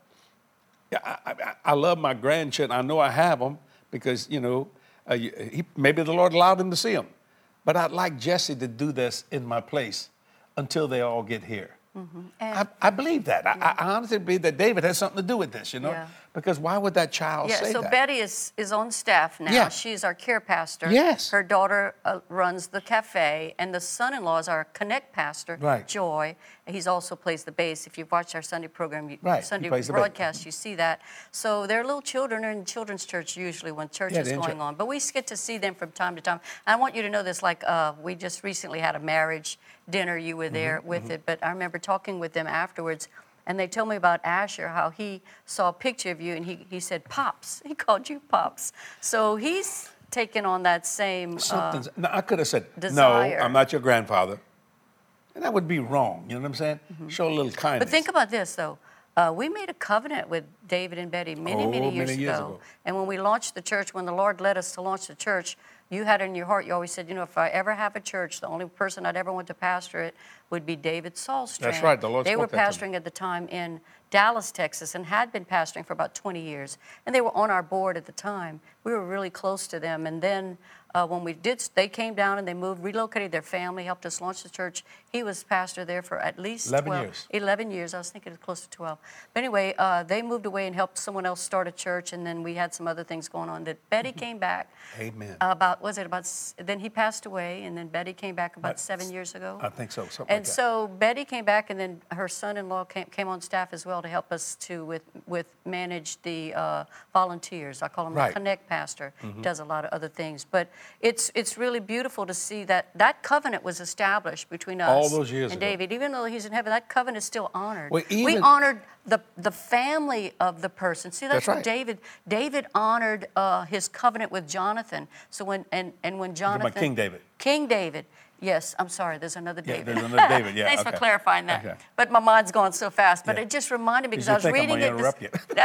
I, I, I love my grandchildren. I know I have them because, you know, uh, he, maybe the Lord allowed him to see them. But I'd like Jesse to do this in my place until they all get here. Mm-hmm. I, I, believe that. Yeah. I, honestly believe that David has something to do with this, you know? Yeah. Because why would that child yeah, say so that? Betty is, is on staff now. Yeah. She's our care pastor. Yes. Her daughter uh, runs the cafe, and the son in law is our connect pastor, right. Joy. He's also plays the bass. If you've watched our Sunday program, you, right. Sunday broadcast, you see that. So their little children are in children's church usually when church yeah, is going on. But we get to see them from time to time. I want you to know this like, uh, we just recently had a marriage dinner. You were there mm-hmm, with mm-hmm. it. But I remember talking with them afterwards and they told me about Asher, how he saw a picture of you and he, he said, Pops. He called you Pops. So he's taken on that same. Uh, no, I could have said, desire. No, I'm not your grandfather. And that would be wrong. You know what I'm saying? Mm-hmm. Show a little kindness. But think about this, though. Uh, we made a covenant with David and Betty many, oh, many, years, many years ago. ago. And when we launched the church, when the Lord led us to launch the church, you had in your heart, you always said, you know, if I ever have a church, the only person I'd ever want to pastor it would be David Sawstrand. That's right. The they were pastoring at the time in Dallas, Texas, and had been pastoring for about 20 years. And they were on our board at the time. We were really close to them. And then uh, when we did, they came down and they moved, relocated their family, helped us launch the church. He was pastor there for at least 11 12, years. 11 years. I was thinking it was close to 12. But anyway, uh, they moved away and helped someone else start a church. And then we had some other things going on. That Betty came back. Amen. About was it about? Then he passed away, and then Betty came back about That's, seven years ago. I think so. And like so Betty came back, and then her son-in-law came, came on staff as well to help us to with with manage the uh, volunteers. I call him Right. the Connect Pastor. Does a lot of other things, but it's it's really beautiful to see that that covenant was established between us All those years and ago. David. Even though he's in heaven, that covenant is still honored. Well, we honored the the family of the person. See, that's, That's what right. David David honored uh, his covenant with Jonathan. So when and and when Jonathan King David. King David. Yes, I'm sorry. There's another Yeah, David. there's another David, yeah, Thanks for clarifying that. Okay. But my mind's going so fast. But Yeah. it just reminded me because I was reading it. interrupt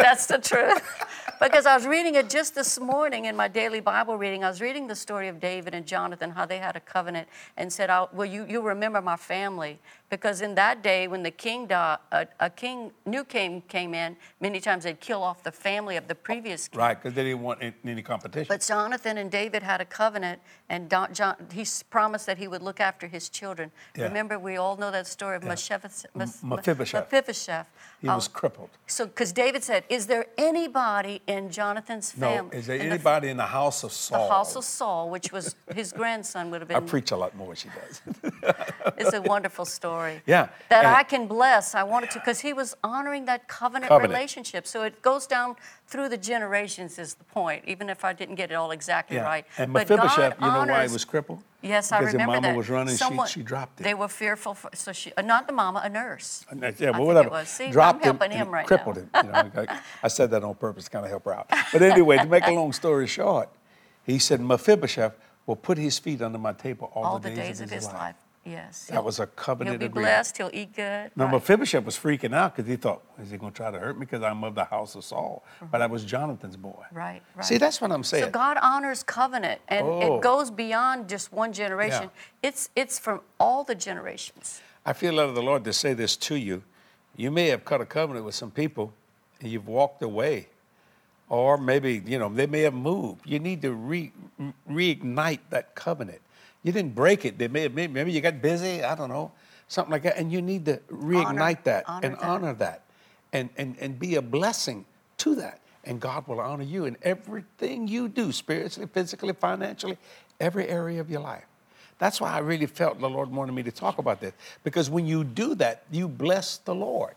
That's the truth. because I was reading it just this morning in my daily Bible reading. I was reading the story of David and Jonathan, how they had a covenant, and said, "I'll- "Well, you you remember my family." Because in that day, when the king died, a, a king, new king came in, many times they'd kill off the family of the previous king. Right, because they didn't want any- any competition. But Jonathan and David had a covenant, and Don, John, he promised that he would look after his children. Yeah. Remember, we all know that story of Mephibosheth. Mephibosheth. Mephibosheth. he How- was um, crippled. so, because David said, "Is there anybody in Jonathan's family? No, family?" is there in the- anybody in the house of Saul? The, house of Saul, which was his grandson, would have been. I preach a lot more than she does. It's a wonderful story. Yeah, That and- I can bless. I wanted to, because he was honoring that covenant, Covenant. relationship. So it goes down through the generations, is the point, even if I didn't get it all exactly yeah. right. And But Mephibosheth, God you know why he was crippled? Yes, I because remember his mama was running, Someone- she, she dropped it. They were fearful, for, so she, uh, not the mama, a nurse. Uh, Yeah, I but think it whatever. was. See, I'm Dropped helping him, right crippled now. him. You know, I, I said that on purpose to kind of help her out. But anyway, to make a long story short, he said Mephibosheth will put his feet under my table all, All the days of his life. Yes. That was a covenant He'll be agreement. blessed. He'll eat good. Now Right. Mephibosheth was freaking out because he thought, is he going to try to hurt me because I'm of the house of Saul? Mm-hmm. But I was Jonathan's boy. Right, right. See, that's what I'm saying. So God honors covenant, and Oh. it goes beyond just one generation. It's it's from all the generations. I feel led of the Lord to say this to you. You may have cut a covenant with some people and you've walked away or maybe you know they may have moved. You need to re, reignite that covenant. You didn't break it. They may maybe you got busy. I don't know, something like that, and you need to reignite Honor- that honor and that. honor that, and and and be a blessing to that. And God will honor you in everything you do, spiritually, physically, financially, every area of your life. That's why I really felt the Lord wanted me to talk about this. Because when you do that, you bless the Lord.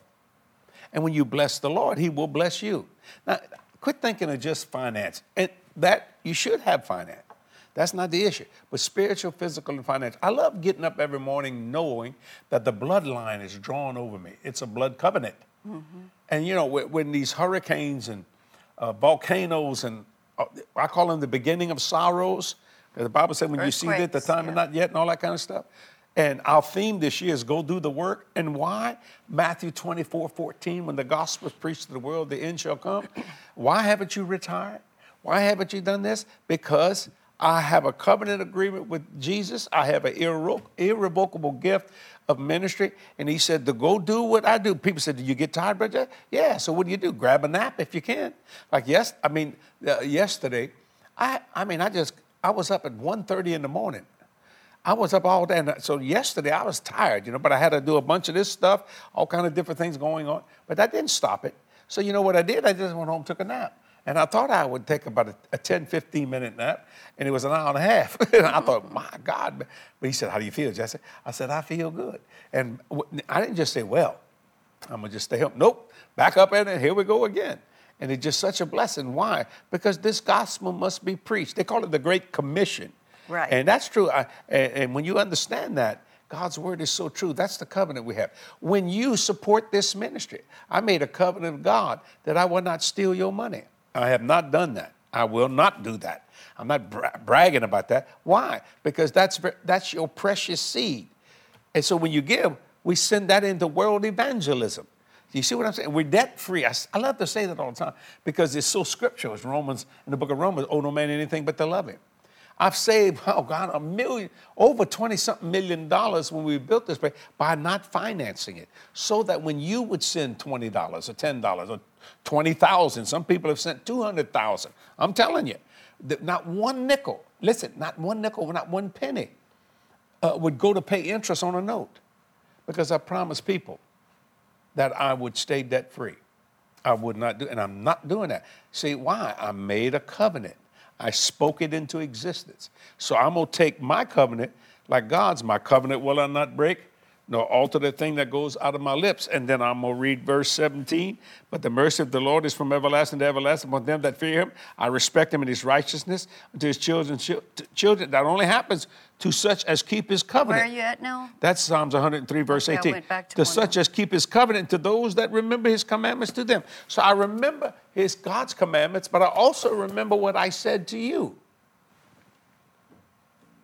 And when you bless the Lord, He will bless you. Now, quit thinking of just finance. And that you should have finance. That's not the issue. But spiritual, physical, and financial. I love getting up every morning knowing that the bloodline is drawn over me. It's a blood covenant. And you know, when, these hurricanes and uh, volcanoes and uh, I call them the beginning of sorrows. The Bible said when you see that the time is yeah. not yet and all that kind of stuff. And our theme this year is go do the work. And why? Matthew 24, 14, when the gospel is preached to the world, the end shall come. Why haven't you retired? Why haven't you done this? Because I have a covenant agreement with Jesus. I have an irrevo- irrevocable gift of ministry. And he said to go do what I do. People said, Do you get tired, brother? Yeah. So what do you do? Grab a nap if you can. Like yes, I mean, uh, yesterday, I I mean, I just I was up at 1:30 in the morning. I was up all day. And so yesterday I was tired, you know, but I had to do a bunch of this stuff, all kind of different things going on. But that didn't stop it. So you know what I did? I just went home, took a nap. And I thought I would take about a, a 10, 15 minute nap, and it was an hour and a half. and I thought, mm. my God. But he said, How do you feel, Jesse? I said, I feel good. And I didn't just say, Well, I'm gonna just stay up. Nope, back up in it. Here we go again. And it's just such a blessing. Why? Because this gospel must be preached. They call it the Great Commission. Right. And that's true. I, and, and when you understand that, God's word is so true. That's the covenant we have. When you support this ministry, I made a covenant of God that I will not steal your money. I have not done that. I will not do that. I'm not bra- bragging about that. Why? Because that's that's your precious seed. And so when you give, we send that into world evangelism. You see what I'm saying? We're debt free. I love to say that all the time because it's so scriptural. It's Romans, in the book of Romans, owe no man anything but to love him. I've saved, oh God, a million, over 20 something million dollars when we built this place by not financing it. So that when you would send $20 or $10 or 20,000, some people have sent 200,000. I'm telling you, not one nickel, listen, not one nickel, not one penny uh, would go to pay interest on a note because I promised people that I would stay debt free. I would not do, and I'm not doing that. See why? I made a covenant. I spoke it into existence. So I'm gonna take my covenant, like God's, my covenant will I not break, nor alter the thing that goes out of my lips. And then I'm gonna read verse 17. But the mercy of the Lord is from everlasting to everlasting upon them that fear him. I respect him in his righteousness unto his children. Children, that only happens to such as keep his covenant. Where are you at now? That's Psalms 103, verse Okay, I 18. went back to to such as keep his covenant, to those that remember his commandments to them. So I remember his God's commandments, but I also remember what I said to you.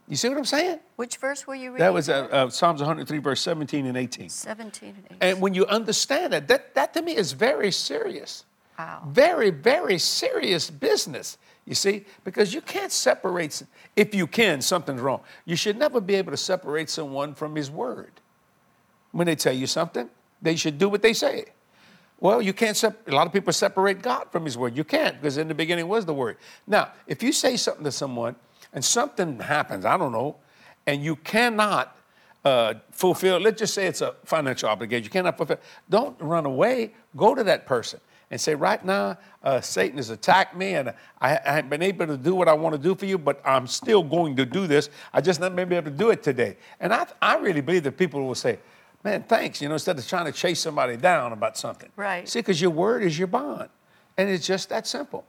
You see what I'm saying? Which verse were you reading? That was uh, uh, Psalms 103, verse 17 and 18. 17 and 18. And when you understand it, that, that to me is very serious. Wow. Very, very serious business, you see, because you can't separate, if you can, something's wrong. You should never be able to separate someone from his word. When they tell you something, they should do what they say. Well, you can't, sep- a lot of people separate God from his word. You can't, because in the beginning was the word. Now, if you say something to someone and something happens, I don't know, and you cannot uh, fulfill, let's just say it's a financial obligation, you cannot fulfill, don't run away. Go to that person and say, right now, uh, Satan has attacked me and I, I haven't been able to do what I want to do for you, but I'm still going to do this. I just not been able to do it today. And I, I really believe that people will say, man, thanks, you know, instead of trying to chase somebody down about something. Right. See, because your word is your bond. And it's just that simple.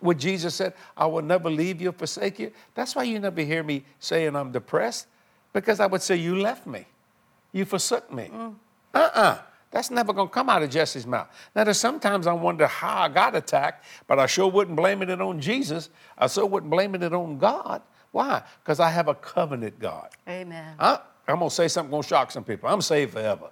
What Jesus said, I will never leave you or forsake you. That's why you never hear me saying I'm depressed, because I would say, You left me. You forsook me. Uh uh That's never going to come out of Jesse's mouth. Now, there's sometimes I wonder how I got attacked, but I sure wouldn't blame it on Jesus. I sure wouldn't blame it on God. Why? Because I have a covenant God. Amen. I, I'm gonna say something gonna shock some people. I'm saved forever.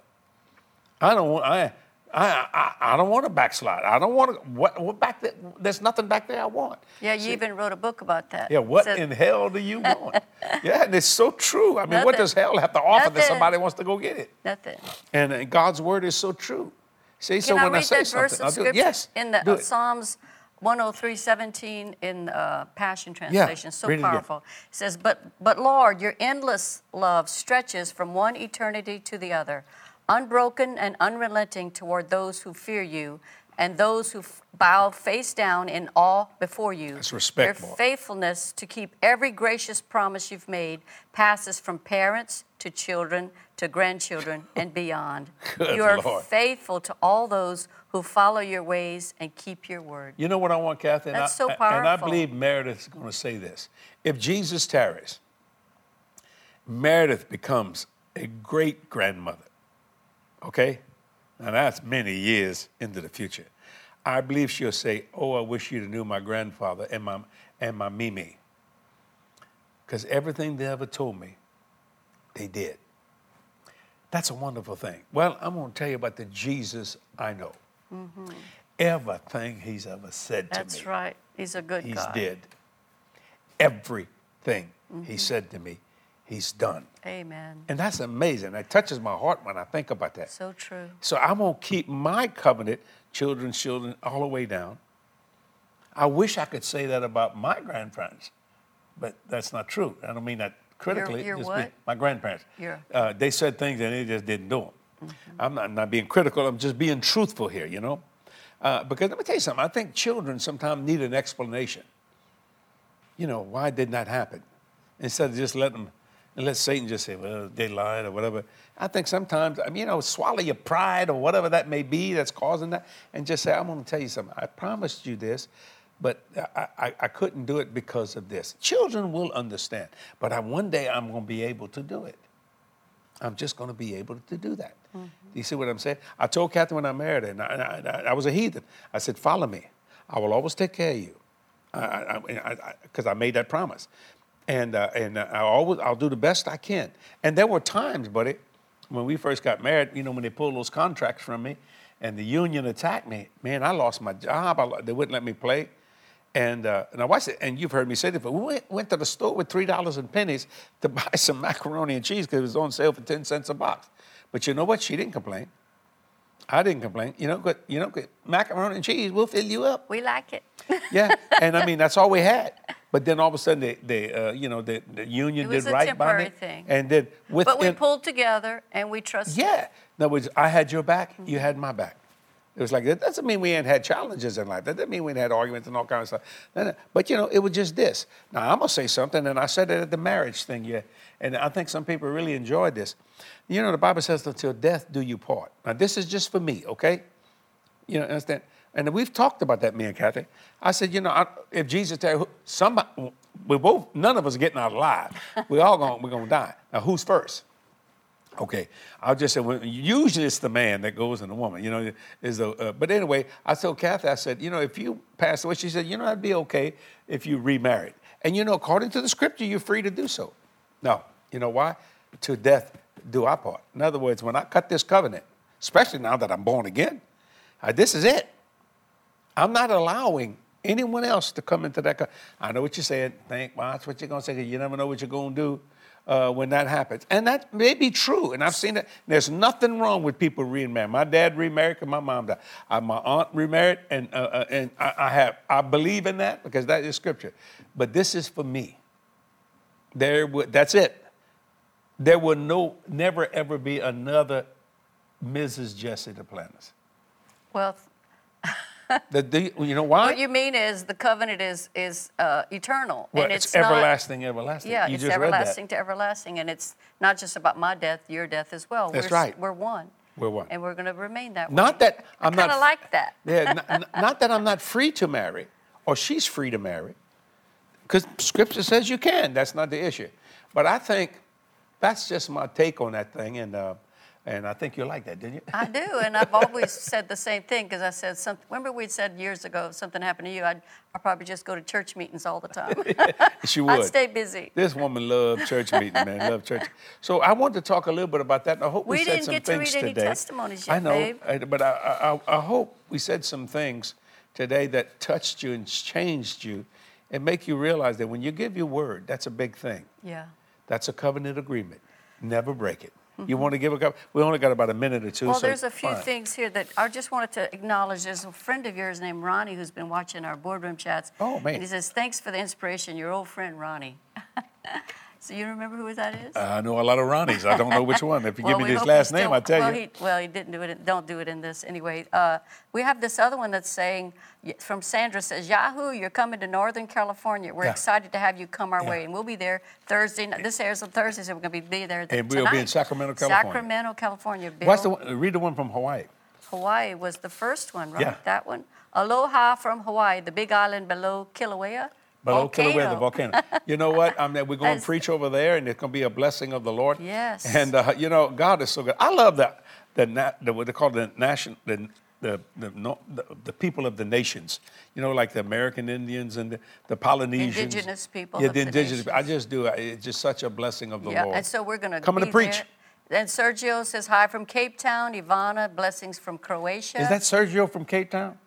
I don't want. I. I, I, I don't want to backslide. I don't want to. What, what back there? There's nothing back there I want. Yeah, you even wrote a book about that. Yeah, what Said- in hell do you want? yeah, and it's so true. I mean, what does hell have to offer that somebody wants to go get it? Nothing. And God's word is so true. See, so I when I say something, I'll do it. Yes, in the uh. Psalms 103:17 in uh, Passion Translation, so read it powerful. It says, "But but Lord, your endless love stretches from one eternity to the other, unbroken and unrelenting toward those who fear you." And those who f- bow face down in awe before you. That's respect, Your faithfulness to keep every gracious promise you've made passes from parents to children to grandchildren and beyond. Good you are Lord. faithful to all those who follow your ways and keep your word. You know what I want, Cathy? And That's I, so And I believe Meredith is going to say this. If Jesus tarries, Meredith becomes a great grandmother. Okay? Now that's many years into the future. I believe she'll say, Oh, I wish you'd knew my grandfather and my, and my Mimi. Because everything they ever told me, they did. That's a wonderful thing. Well, I'm going to tell you about the Jesus I know. Everything he's ever said to me. Mm-hmm. That's right. He's a good He's God. did. Everything Mm-hmm. he said to me, he's done. Amen. And that's amazing. That touches my heart when I think about that. So true. So I'm going to keep my covenant, children's children, all the way down. I wish I could say that about my grandparents, but that's not true. I don't mean that critically. your just what? my grandparents. Your- Uh, they said things and they just didn't do them. I'm not, not being critical. I'm just being truthful here, you know? Uh, because let me tell you something. I think children sometimes need an explanation. You know, why did that happen? Instead of just letting them, let Satan just say, well, they lied or whatever. I think sometimes, I mean, you know, swallow your pride or whatever that may be that's causing that, and just say, I'm going to tell you something. I promised you this, but I, I, I couldn't do it because of this. Children will understand, but I, one day I'm going to be able to do it. I'm just going to be able to do that. Mm-hmm. Do you see what I'm saying? I told Catherine when I married her, and I, I, I was a heathen. I said, "Follow me. I will always take care of you," because I, made that promise, and uh, and uh, I always I'll do the best I can. And there were times, buddy, when we first got married. You know, when they pulled those contracts from me, and the union attacked me. Man, I lost my job. I, they wouldn't let me play. And uh, now watch it. And you've heard me say this, but we went, went to the store with three dollars and pennies to buy some macaroni and cheese because it was on sale for ten cents a box. But you know what? She didn't complain. I didn't complain. You know, but you know, 'cause macaroni and cheese will fill you up. We like it. Yeah, and I mean that's all we had. But then all of a sudden, they, they uh, you know, the, the union did right by me, thing. and then within, but we pulled together and we trusted. yeah. In other words, I had your back, you had my back. It was like that doesn't mean we ain't had challenges in life. That doesn't mean we ain't had arguments and all kinds of stuff. But you know, it was just this. Now I'm gonna say something, and I said it at the marriage thing, yeah. And I think some people really enjoyed this. You know, the Bible says, "Until death do you part." Now this is just for me, okay? You know, understand? And we've talked about that, me and Cathy. I said, you know, I, if Jesus tell somebody, we both, none of us are getting out alive. We all going, we're gonna die. Now, who's first? Okay, I'll just say, well, usually it's the man that goes and the woman, you know, is the, uh, but anyway, I told Cathy, I said, you know, if you pass away, she said, you know, that'd be okay if you remarried. And you know, according to the scripture, you're free to do so. No, you know why? To death do I part. In other words, when I cut this covenant, especially now that I'm born again, uh, this is it. I'm not allowing anyone else to come into that. Co- I know what saying. Think, well, that's what you're going to say. You never know what you're going to do uh, when that happens. And that may be true. And I've seen it. There's nothing wrong with people remarrying. My dad remarried because my mom died. Uh, my aunt remarried, and, uh, uh, and I, I have. I believe in that because that is scripture. But this is for me. There, would, that's it. There will no, never ever be another Mrs. Jesse Duplantis. Well, The, the, you know why? what you mean is the covenant is is uh, eternal, Well, and it's, it's, not- everlasting, everlasting. Yeah, you it's everlasting to everlasting, and it's not just about my death, your death as well. That's we're, right. We're one. We're one. And we're going to remain that way. Not that I'm not. like that. Yeah, n- n- not that I'm not free to marry, or she's free to marry, because Scripture says you can. That's not the issue. But I think that's just my take on that thing, and uh, and I think you like that, didn't you? I do, and I've always said the same thing because I said something. Remember, we said years ago if something happened to you, I'd, I'd probably just go to church meetings all the time. she would. I'd stay busy. This woman loved church meeting, man. Loved church. So I wanted to talk a little bit about that. and I hope we, We said didn't some get to things read any today. testimonies I know. I- but I, I, I hope we said some things today that touched you and changed you, and make you realize that when you give your word, that's a big thing. Yeah. That's a covenant agreement. Never break it. You want to give a couple? We only got about a minute or two. Well, so there's a few fine. things here that I just wanted to acknowledge. There's a friend of yours named Ronnie who's been watching our boardroom chats. Oh, man. And he says, Thanks for the inspiration, your old friend Ronnie. so you remember who that is? I know a lot of Ronnies. I don't know which one. If you Well, give me his last name, still- I tell well, you. He, well, he didn't do it. In, don't do it in this anyway. Uh, we have this other one that's saying from Sandra says, Yahoo, you're coming to Northern California. We're Yeah. excited to have you come our Yeah. way, and we'll be there Thursday. night. This airs on Thursday, so we're going to be there. And we'll be in. Sacramento, California. Sacramento, California. Bill. What's the one? Read the one from Hawaii. Hawaii was the first one, right? Yeah. That one. Aloha from Hawaii, the big island below Kilauea. Below Kilauea, the Volcano. volcano. You know what? I mean, we're going to preach over there, and it's going to be a blessing of the Lord. Yes. And uh, you know, God is so good. I love that. The, na- the what they call the nation, the the the, no, the the people of the nations. You know, like the American Indians and the, the Polynesians. Indigenous people Yeah, the indigenous. I just do. It's just such a blessing of the Yeah, Lord. and so we're going to Coming to preach. There. And Sergio says hi from Cape Town. Ivana, blessings from Croatia. Is that Sergio from Cape Town,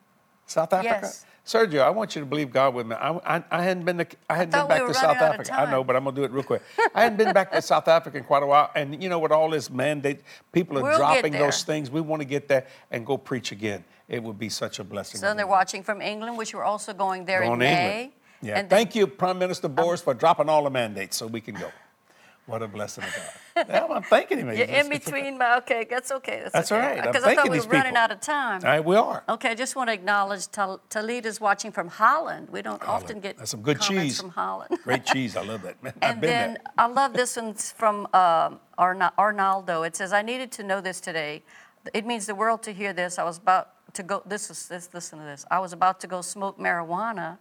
South Africa? Yes. Sergio, I want you to believe God with me. I, I, I hadn't been to, I hadn't been thought we back to South Africa. I know, but I'm gonna do it real quick. I hadn't been back to South Africa in quite a while, and you know, with all this mandate, people are We'll dropping those things. We want to get there and go preach again. It would be such a blessing. So they're watching from England, which we're also going there Going in May. England. Yeah. And Thank you, Prime Minister Boris, for dropping all the mandates so we can go. What a blessing of God. yeah, I'm thanking him. You're in between. My, okay, that's okay. That's, That's okay. right. Because I thought we were running people. out of time. All right, we are. Okay, I just want to acknowledge Tal- Talita's watching from Holland. We don't often get That's some good cheese. from Holland. Great cheese. I love that. Man, And then there. I love this one from um, Arna- Arnaldo. It says, "I needed to know this today. It means the world to hear this. I was about to go. This is this. Listen to this. I was about to go smoke marijuana,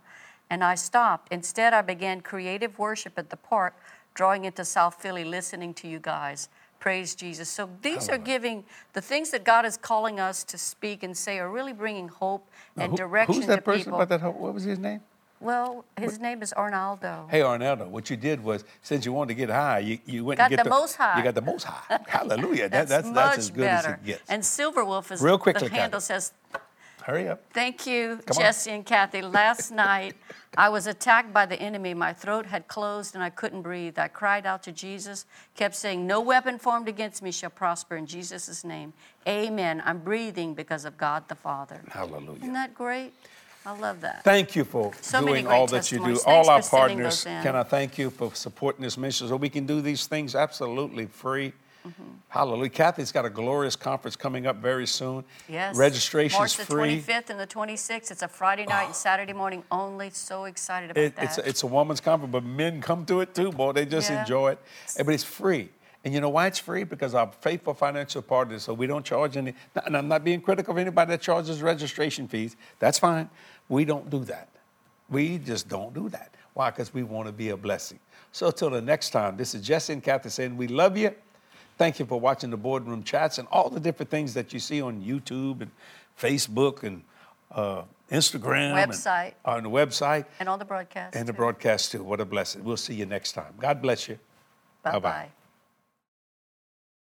and I stopped. Instead, I began creative worship at the park, drawing into South Philly, listening to you guys." Praise Jesus. So these are giving the things that God is calling us to speak and say are really bringing hope Now, and who- direction Who's that to person people. about that? What was his name? Well, his name is Arnaldo. Hey, Arnaldo, what you did was, since you wanted to get high, you, you went Got and get the most high. You got the most high. Hallelujah. That, That's, that's, much that's as good better. as it gets. And Silverwolf is Real quickly, the handle Cathy. says, Hurry up. "Thank you, Come on. Jesse and Cathy. Last night, I was attacked by the enemy. My throat had closed and I couldn't breathe. I cried out to Jesus, kept saying, "No weapon formed against me shall prosper in Jesus' name. Amen." I'm breathing because of God the Father. Hallelujah. Isn't that great? I love that. Thank you for So doing all that you do. testimonies. All our partners, can I thank you for supporting this mission so we can do these things absolutely free? Mm-hmm. Hallelujah. Cathy's got a glorious conference coming up very soon. Yes. Registration's March the 25th and the 26th. It's a Friday night and Saturday morning only. So excited about It, that. it's, a, it's a woman's conference, but men come to it too, boy. They just Yeah. enjoy it. But it's free. And you know why it's free? Because our faithful financial partners, so we don't charge any, and I'm not being critical of anybody that charges registration fees. That's fine. We don't do that. We just don't do that. Why? Because we want to be a blessing. So till the next time, this is Jesse and Kathy saying we love you. Thank you for watching the boardroom chats and all the different things that you see on YouTube and Facebook and uh, Instagram. Website. And, on the website and on the broadcast. and the too. broadcast too. What a blessing. We'll see you next time. God bless you. Bye Bye-bye. bye.